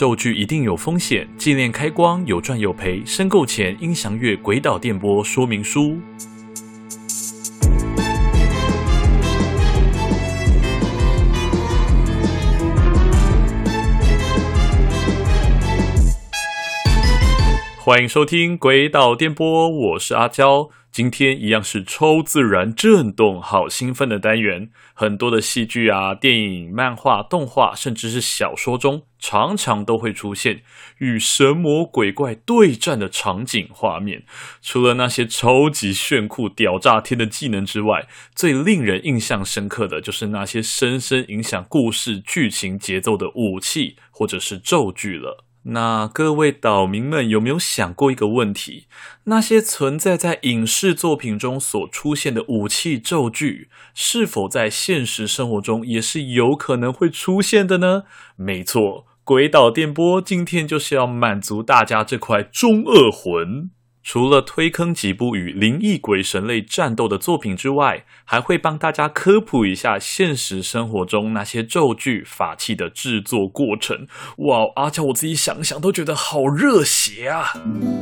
咒具一定有风险，纪念开光有赚有赔，申购前应详阅《诡岛电波说明书》。欢迎收听《诡岛电波》，我是阿娇。今天一样是超自然震动，好兴奋的单元。很多的戏剧啊、电影、漫画、动画，甚至是小说中，常常都会出现与神魔鬼怪对战的场景画面。除了那些超级炫酷、屌炸天的技能之外，最令人印象深刻的就是那些深深影响故事剧情节奏的武器或者是咒具了。那各位岛民们有没有想过一个问题？那些存在在影视作品中所出现的武器咒具，是否在现实生活中也是有可能会出现的呢？没错，鬼岛电波今天就是要满足大家这块中二魂。除了推坑几部与灵异鬼神类战斗的作品之外，还会帮大家科普一下现实生活中那些咒具法器的制作过程。哇，阿交我自己想想都觉得好热血啊！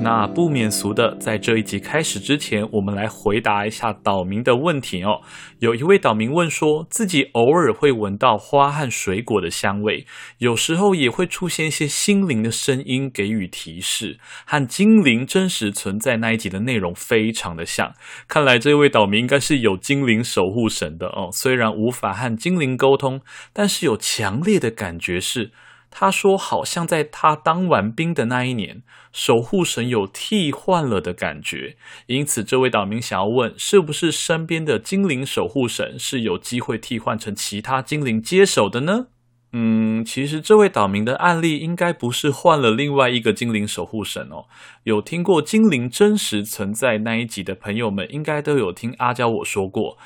那不免俗的，在这一集开始之前，我们来回答一下岛民的问题哦。有一位岛民问说，自己偶尔会闻到花和水果的香味，有时候也会出现一些心灵的声音给予提示，和精灵真实存。存在那一集的内容非常的像，看来这位岛民应该是有精灵守护神的哦。虽然无法和精灵沟通，但是有强烈的感觉是，他说好像在他当完兵的那一年，守护神有替换了的感觉。因此，这位岛民想要问，是不是身边的精灵守护神是有机会替换成其他精灵接手的呢？嗯，其实这位岛民的案例应该不是换了另外一个精灵守护神哦。有听过精灵真实存在那一集的朋友们，应该都有听阿娇我说过。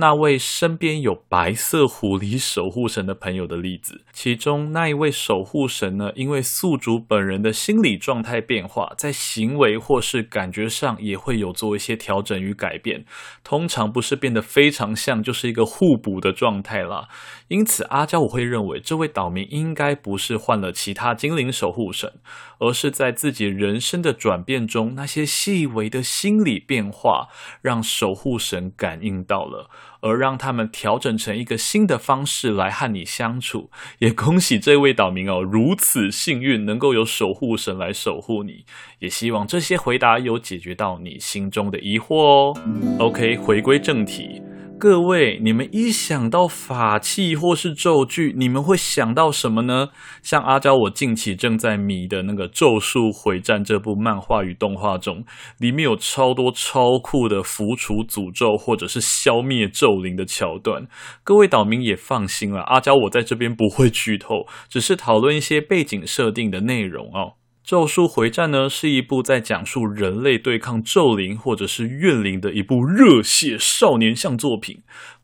那位身边有白色狐狸守护神的朋友的例子，其中那一位守护神呢，因为宿主本人的心理状态变化，在行为或是感觉上也会有做一些调整与改变，通常不是变得非常像，就是一个互补的状态啦。因此，阿娇我会认为这位岛民应该不是换了其他精灵守护神，而是在自己人生的转变中，那些细微的心理变化让守护神感应到了。而让他们调整成一个新的方式来和你相处，也恭喜这位岛民哦，如此幸运能够有守护神来守护你，也希望这些回答有解决到你心中的疑惑哦。OK，回归正题。各位，你们一想到法器或是咒具，你们会想到什么呢？像阿娇，我近期正在迷的那个《咒术回战》这部漫画与动画中，里面有超多超酷的浮除诅咒或者是消灭咒灵的桥段。各位岛民也放心了，阿娇我在这边不会剧透，只是讨论一些背景设定的内容哦。《咒术回战》呢，是一部在讲述人类对抗咒灵或者是怨灵的一部热血少年向作品。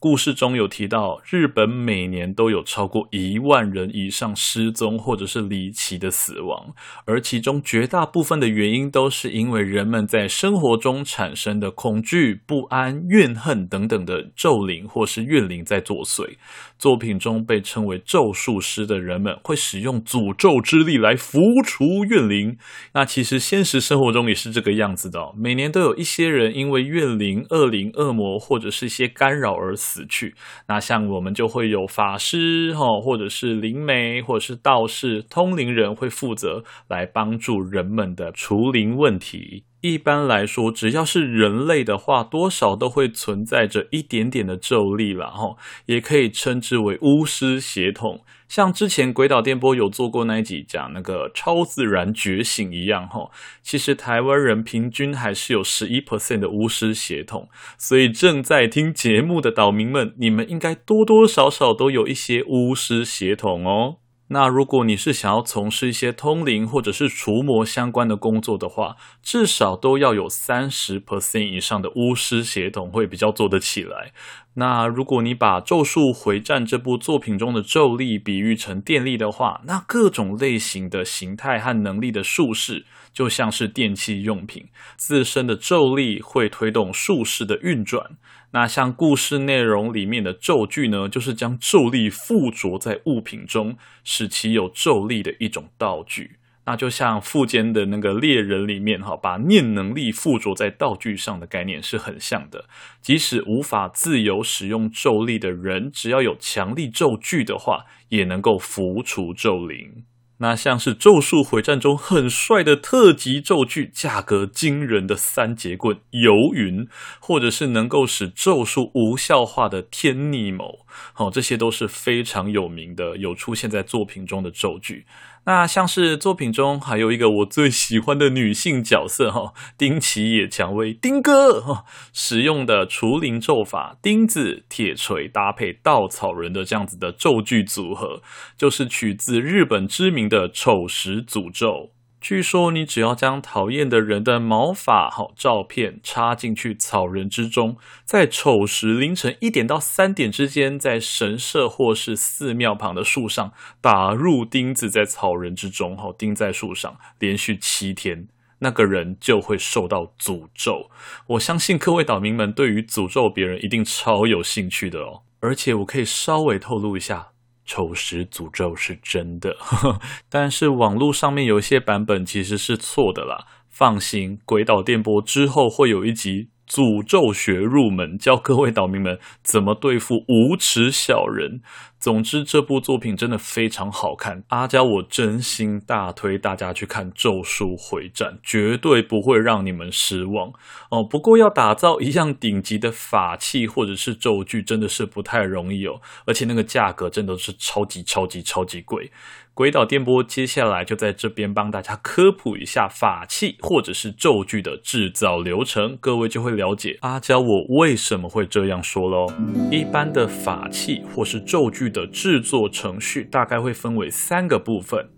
故事中有提到，日本每年都有超过一万人以上失踪或者是离奇的死亡，而其中绝大部分的原因都是因为人们在生活中产生的恐惧、不安、怨恨等等的咒灵或是怨灵在作祟。作品中被称为咒术师的人们会使用诅咒之力来符除怨灵。那其实现实生活中也是这个样子的哦，每年都有一些人因为怨灵、恶灵、恶魔或者是一些干扰而死。死去，那像我们就会有法师哈，或者是灵媒，或者是道士、通灵人会负责来帮助人们的除灵问题。一般来说，只要是人类的话，多少都会存在着一点点的咒力了吼，也可以称之为巫师血统。像之前鬼岛电波有做过那一集讲那个超自然觉醒一样哈，其实台湾人平均还是有十一 percent 的巫师血统，所以正在听节目的岛民们，你们应该多多少少都有一些巫师血统哦。那如果你是想要从事一些通灵或者是除魔相关的工作的话，至少都要有三十 percent 以上的巫师协同会比较做得起来。那如果你把《咒术回战》这部作品中的咒力比喻成电力的话，那各种类型的形态和能力的术士就像是电器用品，自身的咒力会推动术式的运转。那像故事内容里面的咒具呢，就是将咒力附着在物品中，使其有咒力的一种道具。那就像富坚的那个猎人里面哈，把念能力附着在道具上的概念是很像的。即使无法自由使用咒力的人，只要有强力咒具的话，也能够符除咒灵。那像是《咒术回战》中很帅的特级咒具，价格惊人的三节棍游云，或者是能够使咒术无效化的天逆谋，好，这些都是非常有名的，有出现在作品中的咒具。那像是作品中还有一个我最喜欢的女性角色哈，丁崎野蔷薇丁哥哈，使用的除灵咒法钉子铁锤搭配稻草人的这样子的咒具组合，就是取自日本知名的丑时诅咒。据说你只要将讨厌的人的毛发好照片插进去草人之中，在丑时凌晨一点到三点之间，在神社或是寺庙旁的树上打入钉子，在草人之中好钉在树上，连续七天，那个人就会受到诅咒。我相信各位岛民们对于诅咒别人一定超有兴趣的哦，而且我可以稍微透露一下。丑时诅咒是真的，但是网络上面有一些版本其实是错的啦。放心，鬼岛电波之后会有一集。诅咒学入门，教各位岛民们怎么对付无耻小人。总之，这部作品真的非常好看。阿娇，我真心大推大家去看《咒术回战》，绝对不会让你们失望哦。不过，要打造一样顶级的法器或者是咒具，真的是不太容易哦。而且，那个价格真的是超级超级超级贵。鬼岛电波接下来就在这边帮大家科普一下法器或者是咒具的制造流程，各位就会了解阿娇我为什么会这样说喽。一般的法器或是咒具的制作程序大概会分为三个部分：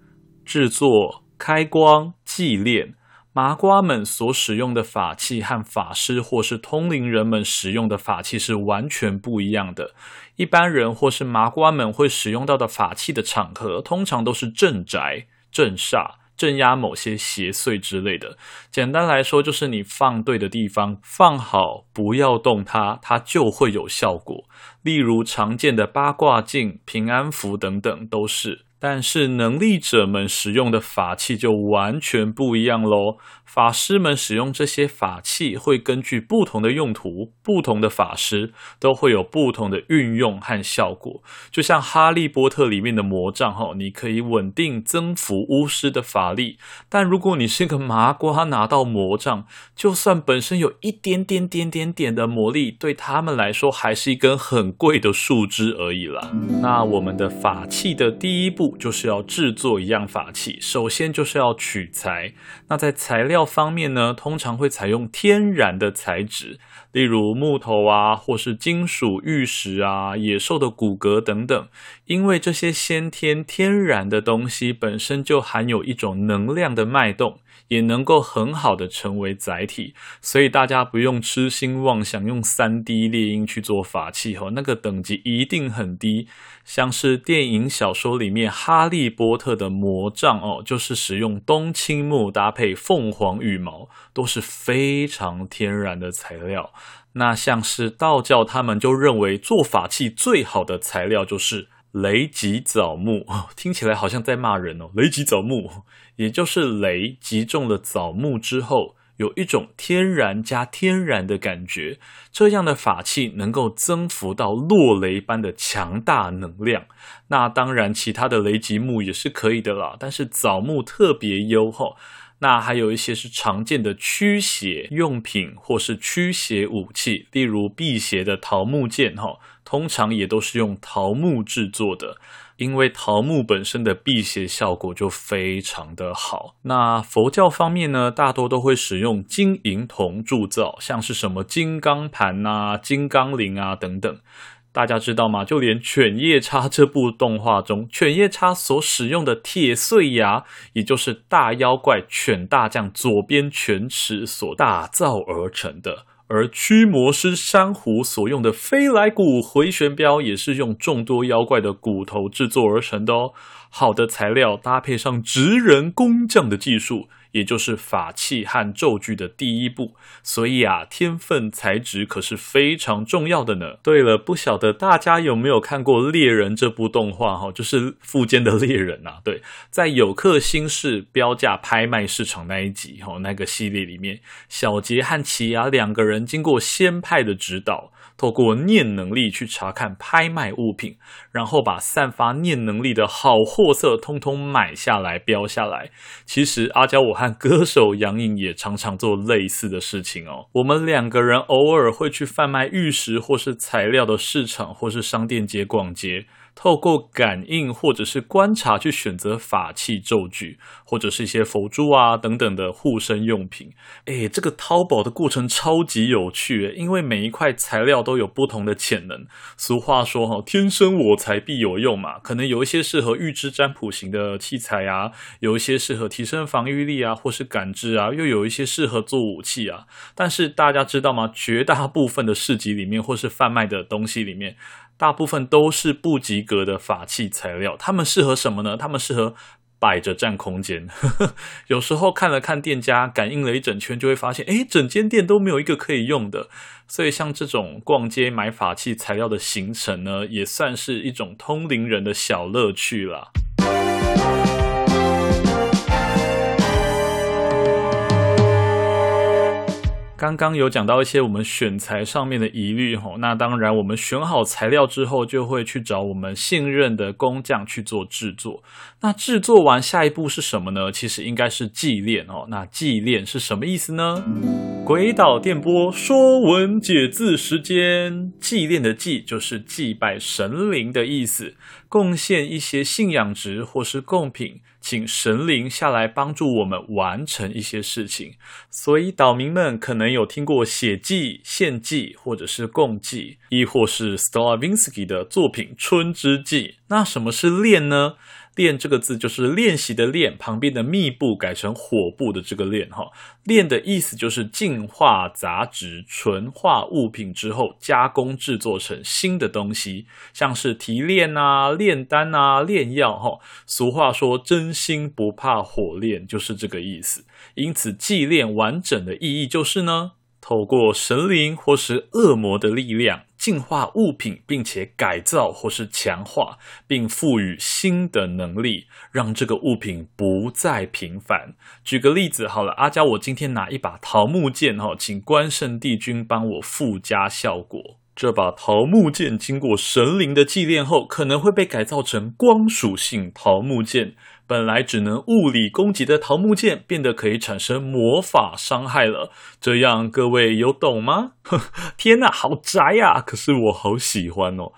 制作、开光、祭炼。麻瓜们所使用的法器和法师或是通灵人们使用的法器是完全不一样的。一般人或是麻瓜们会使用到的法器的场合，通常都是镇宅、镇煞、镇压某些邪祟之类的。简单来说，就是你放对的地方，放好，不要动它，它就会有效果。例如常见的八卦镜、平安符等等，都是。但是能力者们使用的法器就完全不一样喽。法师们使用这些法器会根据不同的用途，不同的法师都会有不同的运用和效果。就像哈利波特里面的魔杖哈，你可以稳定增幅巫师的法力。但如果你是个麻瓜，拿到魔杖，就算本身有一点点点点点的魔力，对他们来说还是一根很贵的树枝而已啦。那我们的法器的第一步就是要制作一样法器，首先就是要取材。那在材料方面呢，通常会采用天然的材质，例如木头啊，或是金属、玉石啊、野兽的骨骼等等。因为这些先天天然的东西本身就含有一种能量的脉动。也能够很好的成为载体，所以大家不用痴心妄想用三 D 猎鹰去做法器吼，那个等级一定很低。像是电影、小说里面《哈利波特》的魔杖哦，就是使用冬青木搭配凤凰羽毛，都是非常天然的材料。那像是道教，他们就认为做法器最好的材料就是。雷击枣木，听起来好像在骂人哦。雷击枣木，也就是雷击中了枣木之后，有一种天然加天然的感觉。这样的法器能够增幅到落雷般的强大能量。那当然，其他的雷击木也是可以的啦，但是枣木特别优厚。那还有一些是常见的驱邪用品，或是驱邪武器，例如辟邪的桃木剑，哈，通常也都是用桃木制作的，因为桃木本身的辟邪效果就非常的好。那佛教方面呢，大多都会使用金银铜铸造，像是什么金刚盘啊、金刚铃啊等等。大家知道吗？就连《犬夜叉》这部动画中，犬夜叉所使用的铁碎牙，也就是大妖怪犬大将左边犬齿所打造而成的。而驱魔师珊瑚所用的飞来骨回旋镖，也是用众多妖怪的骨头制作而成的哦。好的材料搭配上职人工匠的技术，也就是法器和咒具的第一步。所以啊，天分才质可是非常重要的呢。对了，不晓得大家有没有看过《猎人》这部动画哈？就是富坚的猎人啊。对，在有克星市标价拍卖市场那一集哈，那个系列里面，小杰和奇犽两个人经过仙派的指导。透过念能力去查看拍卖物品，然后把散发念能力的好货色通通买下来标下来。其实阿娇我和歌手杨颖也常常做类似的事情哦。我们两个人偶尔会去贩卖玉石或是材料的市场或是商店街逛街。透过感应或者是观察去选择法器咒具，或者是一些佛珠啊等等的护身用品。诶，这个淘宝的过程超级有趣，因为每一块材料都有不同的潜能。俗话说哈，天生我材必有用嘛，可能有一些适合预知占卜型的器材啊，有一些适合提升防御力啊，或是感知啊，又有一些适合做武器啊。但是大家知道吗？绝大部分的市集里面或是贩卖的东西里面。大部分都是不及格的法器材料，它们适合什么呢？它们适合摆着占空间。有时候看了看店家，感应了一整圈，就会发现，诶，整间店都没有一个可以用的。所以像这种逛街买法器材料的行程呢，也算是一种通灵人的小乐趣啦。刚刚有讲到一些我们选材上面的疑虑吼，那当然我们选好材料之后，就会去找我们信任的工匠去做制作。那制作完下一步是什么呢？其实应该是祭炼哦。那祭炼是什么意思呢？鬼岛电波说文解字时间，祭炼的祭就是祭拜神灵的意思，贡献一些信仰值或是贡品。请神灵下来帮助我们完成一些事情，所以岛民们可能有听过血祭、献祭，或者是共祭，亦或是 Stravinsky 的作品《春之祭》。那什么是恋呢？炼这个字就是练习的练，旁边的密部改成火部的这个炼哈。炼的意思就是净化杂质、纯化物品之后，加工制作成新的东西，像是提炼啊、炼丹啊、炼药哈。俗话说真心不怕火炼，就是这个意思。因此祭炼完整的意义就是呢，透过神灵或是恶魔的力量。净化物品，并且改造或是强化，并赋予新的能力，让这个物品不再平凡。举个例子好了，阿娇，我今天拿一把桃木剑哈，请关圣帝君帮我附加效果。这把桃木剑经过神灵的祭炼后，可能会被改造成光属性桃木剑。本来只能物理攻击的桃木剑，变得可以产生魔法伤害了。这样各位有懂吗？天哪，好宅呀！可是我好喜欢哦。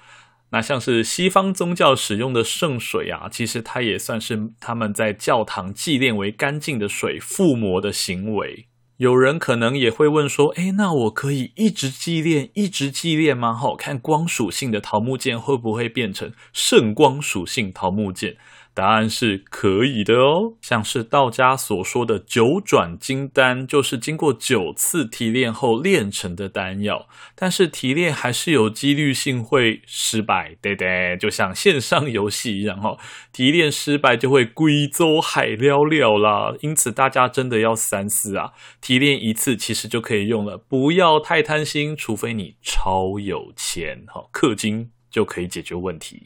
那像是西方宗教使用的圣水啊，其实它也算是他们在教堂祭炼为干净的水附魔的行为。有人可能也会问说，诶，那我可以一直祭炼，一直祭炼吗？好，看光属性的桃木剑会不会变成圣光属性桃木剑？答案是可以的哦，像是道家所说的九转金丹，就是经过九次提炼后炼成的丹药。但是提炼还是有几率性会失败，对对，就像线上游戏一样哈，提炼失败就会归走海了了啦。因此大家真的要三思啊，提炼一次其实就可以用了，不要太贪心，除非你超有钱哈，氪金就可以解决问题。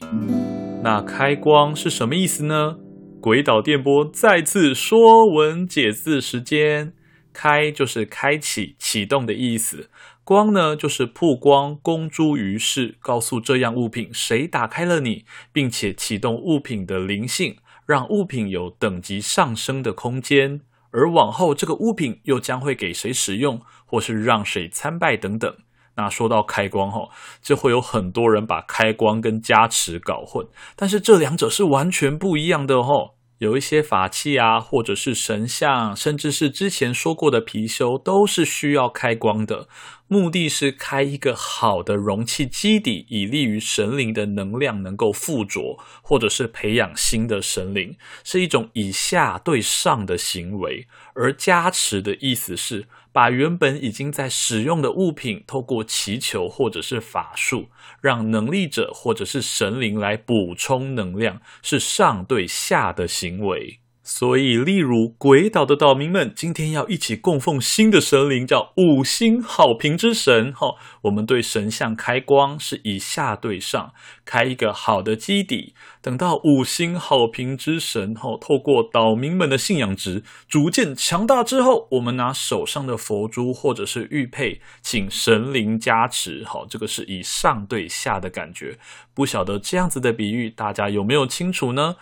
那开光是什么意思呢？鬼岛电波再次说文解字时间。开就是开启、启动的意思。光呢，就是曝光、公诸于世，告诉这样物品谁打开了你，并且启动物品的灵性，让物品有等级上升的空间。而往后这个物品又将会给谁使用，或是让谁参拜等等。那说到开光哈，就会有很多人把开光跟加持搞混，但是这两者是完全不一样的哈。有一些法器啊，或者是神像，甚至是之前说过的貔貅，都是需要开光的。目的是开一个好的容器基底，以利于神灵的能量能够附着，或者是培养新的神灵，是一种以下对上的行为。而加持的意思是，把原本已经在使用的物品，透过祈求或者是法术，让能力者或者是神灵来补充能量，是上对下的行为。所以，例如鬼岛的岛民们今天要一起供奉新的神灵，叫五星好评之神。哈，我们对神像开光是以下对上，开一个好的基底。等到五星好评之神哈，透过岛民们的信仰值逐渐强大之后，我们拿手上的佛珠或者是玉佩，请神灵加持。好，这个是以上对下的感觉。不晓得这样子的比喻，大家有没有清楚呢？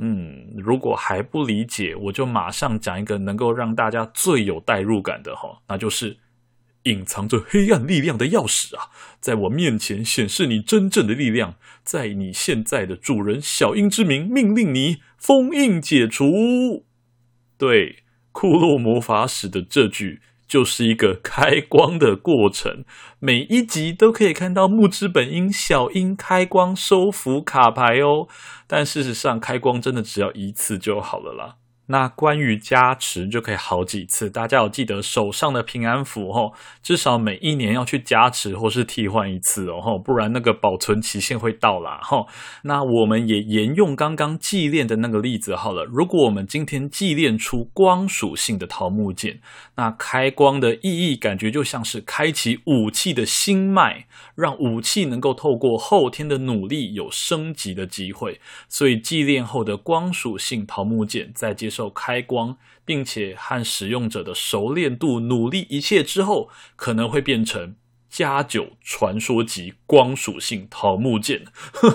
嗯，如果还不理解，我就马上讲一个能够让大家最有代入感的哈，那就是隐藏着黑暗力量的钥匙啊，在我面前显示你真正的力量，在你现在的主人小樱之名，命令你封印解除。对，库洛魔法使的这句。就是一个开光的过程，每一集都可以看到木之本樱小樱开光收服卡牌哦。但事实上，开光真的只要一次就好了啦。那关于加持就可以好几次，大家要记得手上的平安符吼，至少每一年要去加持或是替换一次哦，不然那个保存期限会到啦吼。那我们也沿用刚刚祭炼的那个例子好了，如果我们今天祭炼出光属性的桃木剑，那开光的意义感觉就像是开启武器的心脉，让武器能够透过后天的努力有升级的机会，所以祭炼后的光属性桃木剑在接受有开光，并且和使用者的熟练度、努力一切之后，可能会变成加九传说级光属性桃木剑，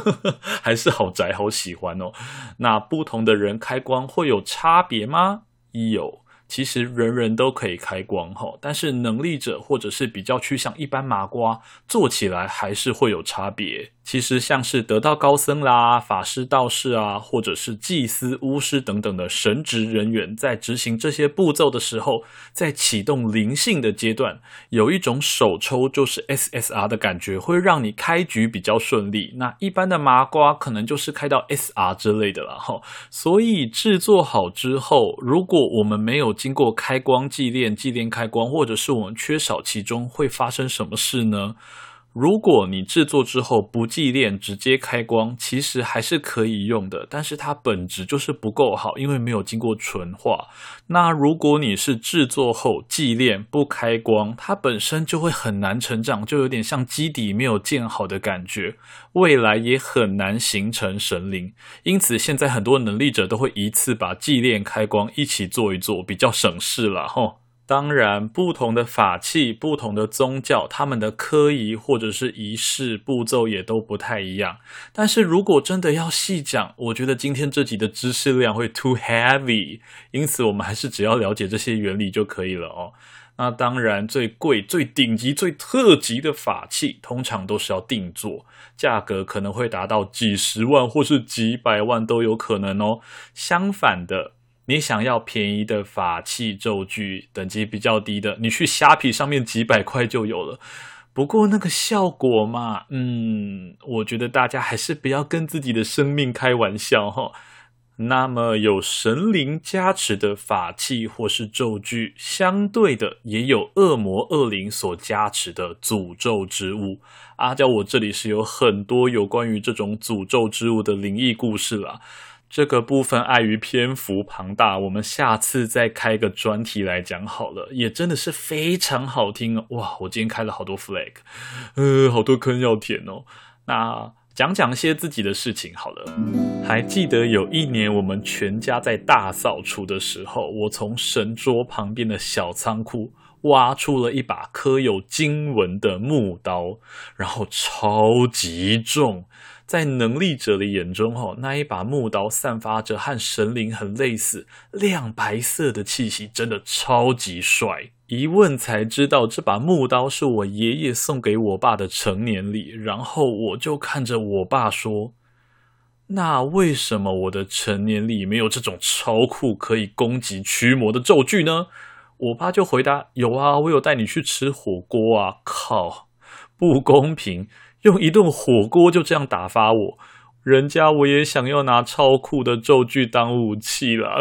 还是好宅，好喜欢哦。那不同的人开光会有差别吗？有。其实人人都可以开光哈，但是能力者或者是比较趋向一般麻瓜，做起来还是会有差别。其实像是得道高僧啦、法师、道士啊，或者是祭司、巫师等等的神职人员，在执行这些步骤的时候，在启动灵性的阶段，有一种手抽就是 SSR 的感觉，会让你开局比较顺利。那一般的麻瓜可能就是开到 SR 之类的了哈。所以制作好之后，如果我们没有经过开光祭炼、祭炼开光，或者是我们缺少其中，会发生什么事呢？如果你制作之后不祭炼，直接开光，其实还是可以用的，但是它本质就是不够好，因为没有经过纯化。那如果你是制作后祭炼不开光，它本身就会很难成长，就有点像基底没有建好的感觉，未来也很难形成神灵。因此，现在很多能力者都会一次把祭炼开光一起做一做，比较省事了吼。当然，不同的法器、不同的宗教，他们的科仪或者是仪式步骤也都不太一样。但是如果真的要细讲，我觉得今天这集的知识量会 too heavy，因此我们还是只要了解这些原理就可以了哦。那当然，最贵、最顶级、最特级的法器，通常都是要定做，价格可能会达到几十万或是几百万都有可能哦。相反的。你想要便宜的法器咒具，等级比较低的，你去虾皮上面几百块就有了。不过那个效果嘛，嗯，我觉得大家还是不要跟自己的生命开玩笑哈。那么有神灵加持的法器或是咒具，相对的也有恶魔恶灵所加持的诅咒之物。阿交，我这里是有很多有关于这种诅咒之物的灵异故事啦。这个部分碍于篇幅庞大，我们下次再开个专题来讲好了。也真的是非常好听哦！哇，我今天开了好多 flag，呃，好多坑要填哦。那讲讲一些自己的事情好了。还记得有一年我们全家在大扫除的时候，我从神桌旁边的小仓库挖出了一把刻有经文的木刀，然后超级重。在能力者的眼中，哈，那一把木刀散发着和神灵很类似亮白色的气息，真的超级帅。一问才知道，这把木刀是我爷爷送给我爸的成年礼。然后我就看着我爸说：“那为什么我的成年礼没有这种超酷可以攻击驱魔的咒具呢？”我爸就回答：“有啊，我有带你去吃火锅啊！”靠，不公平，用一顿火锅就这样打发我，人家我也想要拿超酷的咒具当武器啦。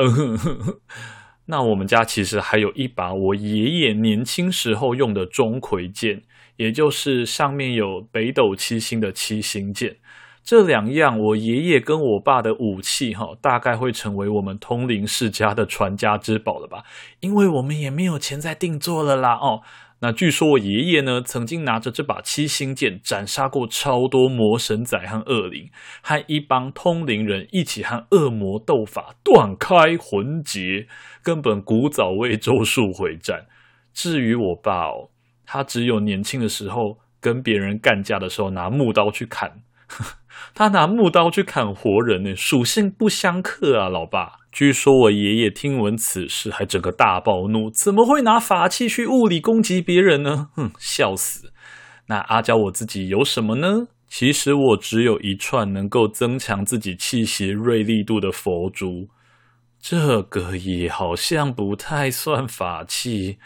那我们家其实还有一把我爷爷年轻时候用的钟馗剑，也就是上面有北斗七星的七星剑。这两样我爷爷跟我爸的武器，哈，大概会成为我们通灵世家的传家之宝了吧？因为我们也没有钱再定做了啦，哦。那据说我爷爷呢，曾经拿着这把七星剑斩杀过超多魔神仔和恶灵，和一帮通灵人一起和恶魔斗法，断开魂结，根本古早味咒术回战。至于我爸哦，他只有年轻的时候跟别人干架的时候拿木刀去砍。呵 呵他拿木刀去砍活人呢，属性不相克啊，老爸。据说我爷爷听闻此事，还整个大暴怒，怎么会拿法器去物理攻击别人呢？哼，笑死！那阿娇我自己有什么呢？其实我只有一串能够增强自己气血锐利度的佛珠，这个也好像不太算法器。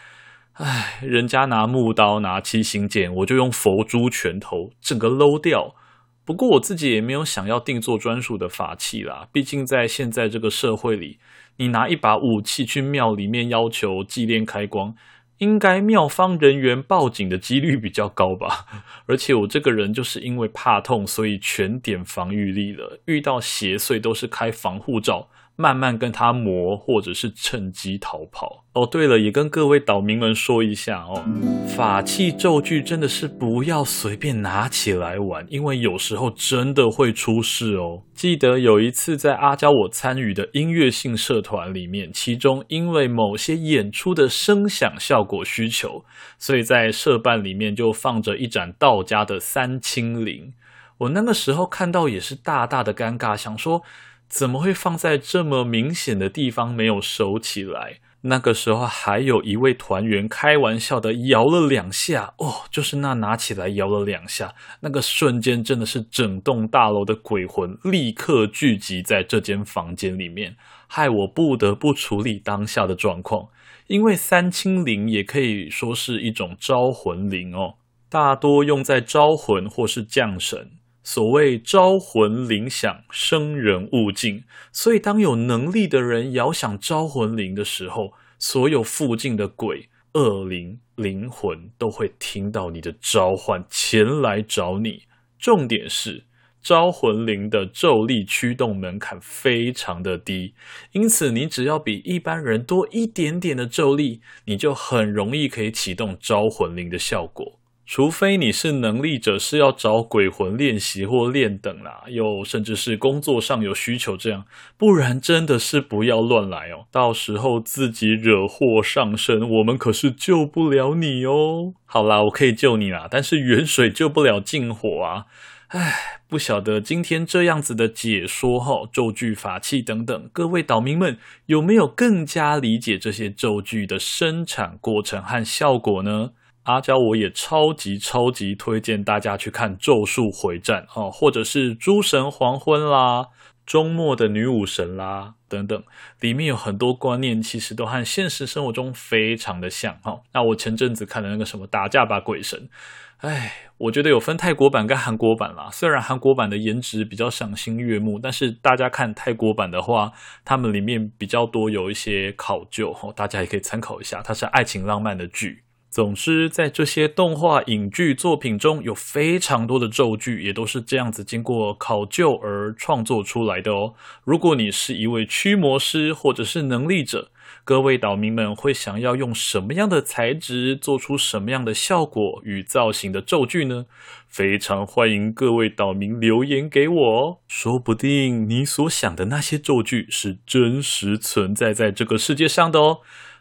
唉，人家拿木刀拿七星剑，我就用佛珠拳头，整个搂掉。不过我自己也没有想要定做专属的法器啦，毕竟在现在这个社会里，你拿一把武器去庙里面要求祭炼开光，应该庙方人员报警的几率比较高吧。而且我这个人就是因为怕痛，所以全点防御力了，遇到邪祟都是开防护罩。慢慢跟他磨，或者是趁机逃跑。哦，对了，也跟各位岛民们说一下哦，法器咒具真的是不要随便拿起来玩，因为有时候真的会出事哦。记得有一次在阿娇我参与的音乐性社团里面，其中因为某些演出的声响效果需求，所以在社办里面就放着一盏道家的三清铃。我那个时候看到也是大大的尴尬，想说。怎么会放在这么明显的地方没有收起来？那个时候还有一位团员开玩笑的摇了两下，哦，就是那拿起来摇了两下，那个瞬间真的是整栋大楼的鬼魂立刻聚集在这间房间里面，害我不得不处理当下的状况。因为三清铃也可以说是一种招魂铃哦，大多用在招魂或是降神。所谓招魂铃响，生人勿近。所以，当有能力的人摇响招魂铃的时候，所有附近的鬼、恶灵、灵魂都会听到你的召唤，前来找你。重点是，招魂铃的咒力驱动门槛非常的低，因此你只要比一般人多一点点的咒力，你就很容易可以启动招魂铃的效果。除非你是能力者，是要找鬼魂练习或练等啦，又甚至是工作上有需求这样，不然真的是不要乱来哦，到时候自己惹祸上身，我们可是救不了你哦。好啦，我可以救你啦，但是远水救不了近火啊。唉，不晓得今天这样子的解说哈，咒具、法器等等，各位岛民们有没有更加理解这些咒具的生产过程和效果呢？阿娇我也超级超级推荐大家去看《咒术回战》哦，或者是《诸神黄昏》啦，《终末的女武神》啦等等，里面有很多观念其实都和现实生活中非常的像哈。那我前阵子看的那个什么打架吧鬼神，哎，我觉得有分泰国版跟韩国版啦。虽然韩国版的颜值比较赏心悦目，但是大家看泰国版的话，他们里面比较多有一些考究哦，大家也可以参考一下。它是爱情浪漫的剧。总之，在这些动画影剧作品中，有非常多的咒具，也都是这样子经过考究而创作出来的哦。如果你是一位驱魔师或者是能力者，各位岛民们会想要用什么样的材质做出什么样的效果与造型的咒具呢？非常欢迎各位岛民留言给我哦，说不定你所想的那些咒具是真实存在在这个世界上的哦。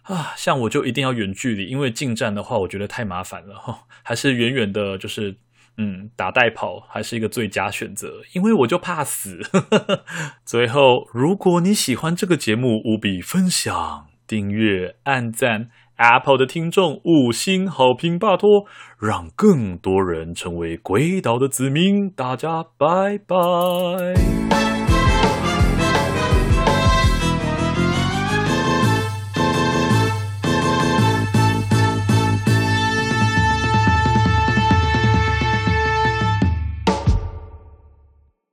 啊，像我就一定要远距离，因为近战的话，我觉得太麻烦了哈。还是远远的，就是嗯，打带跑还是一个最佳选择，因为我就怕死。最后，如果你喜欢这个节目，务必分享、订阅、按赞。Apple 的听众五星好评，拜托，让更多人成为鬼岛的子民。大家拜拜。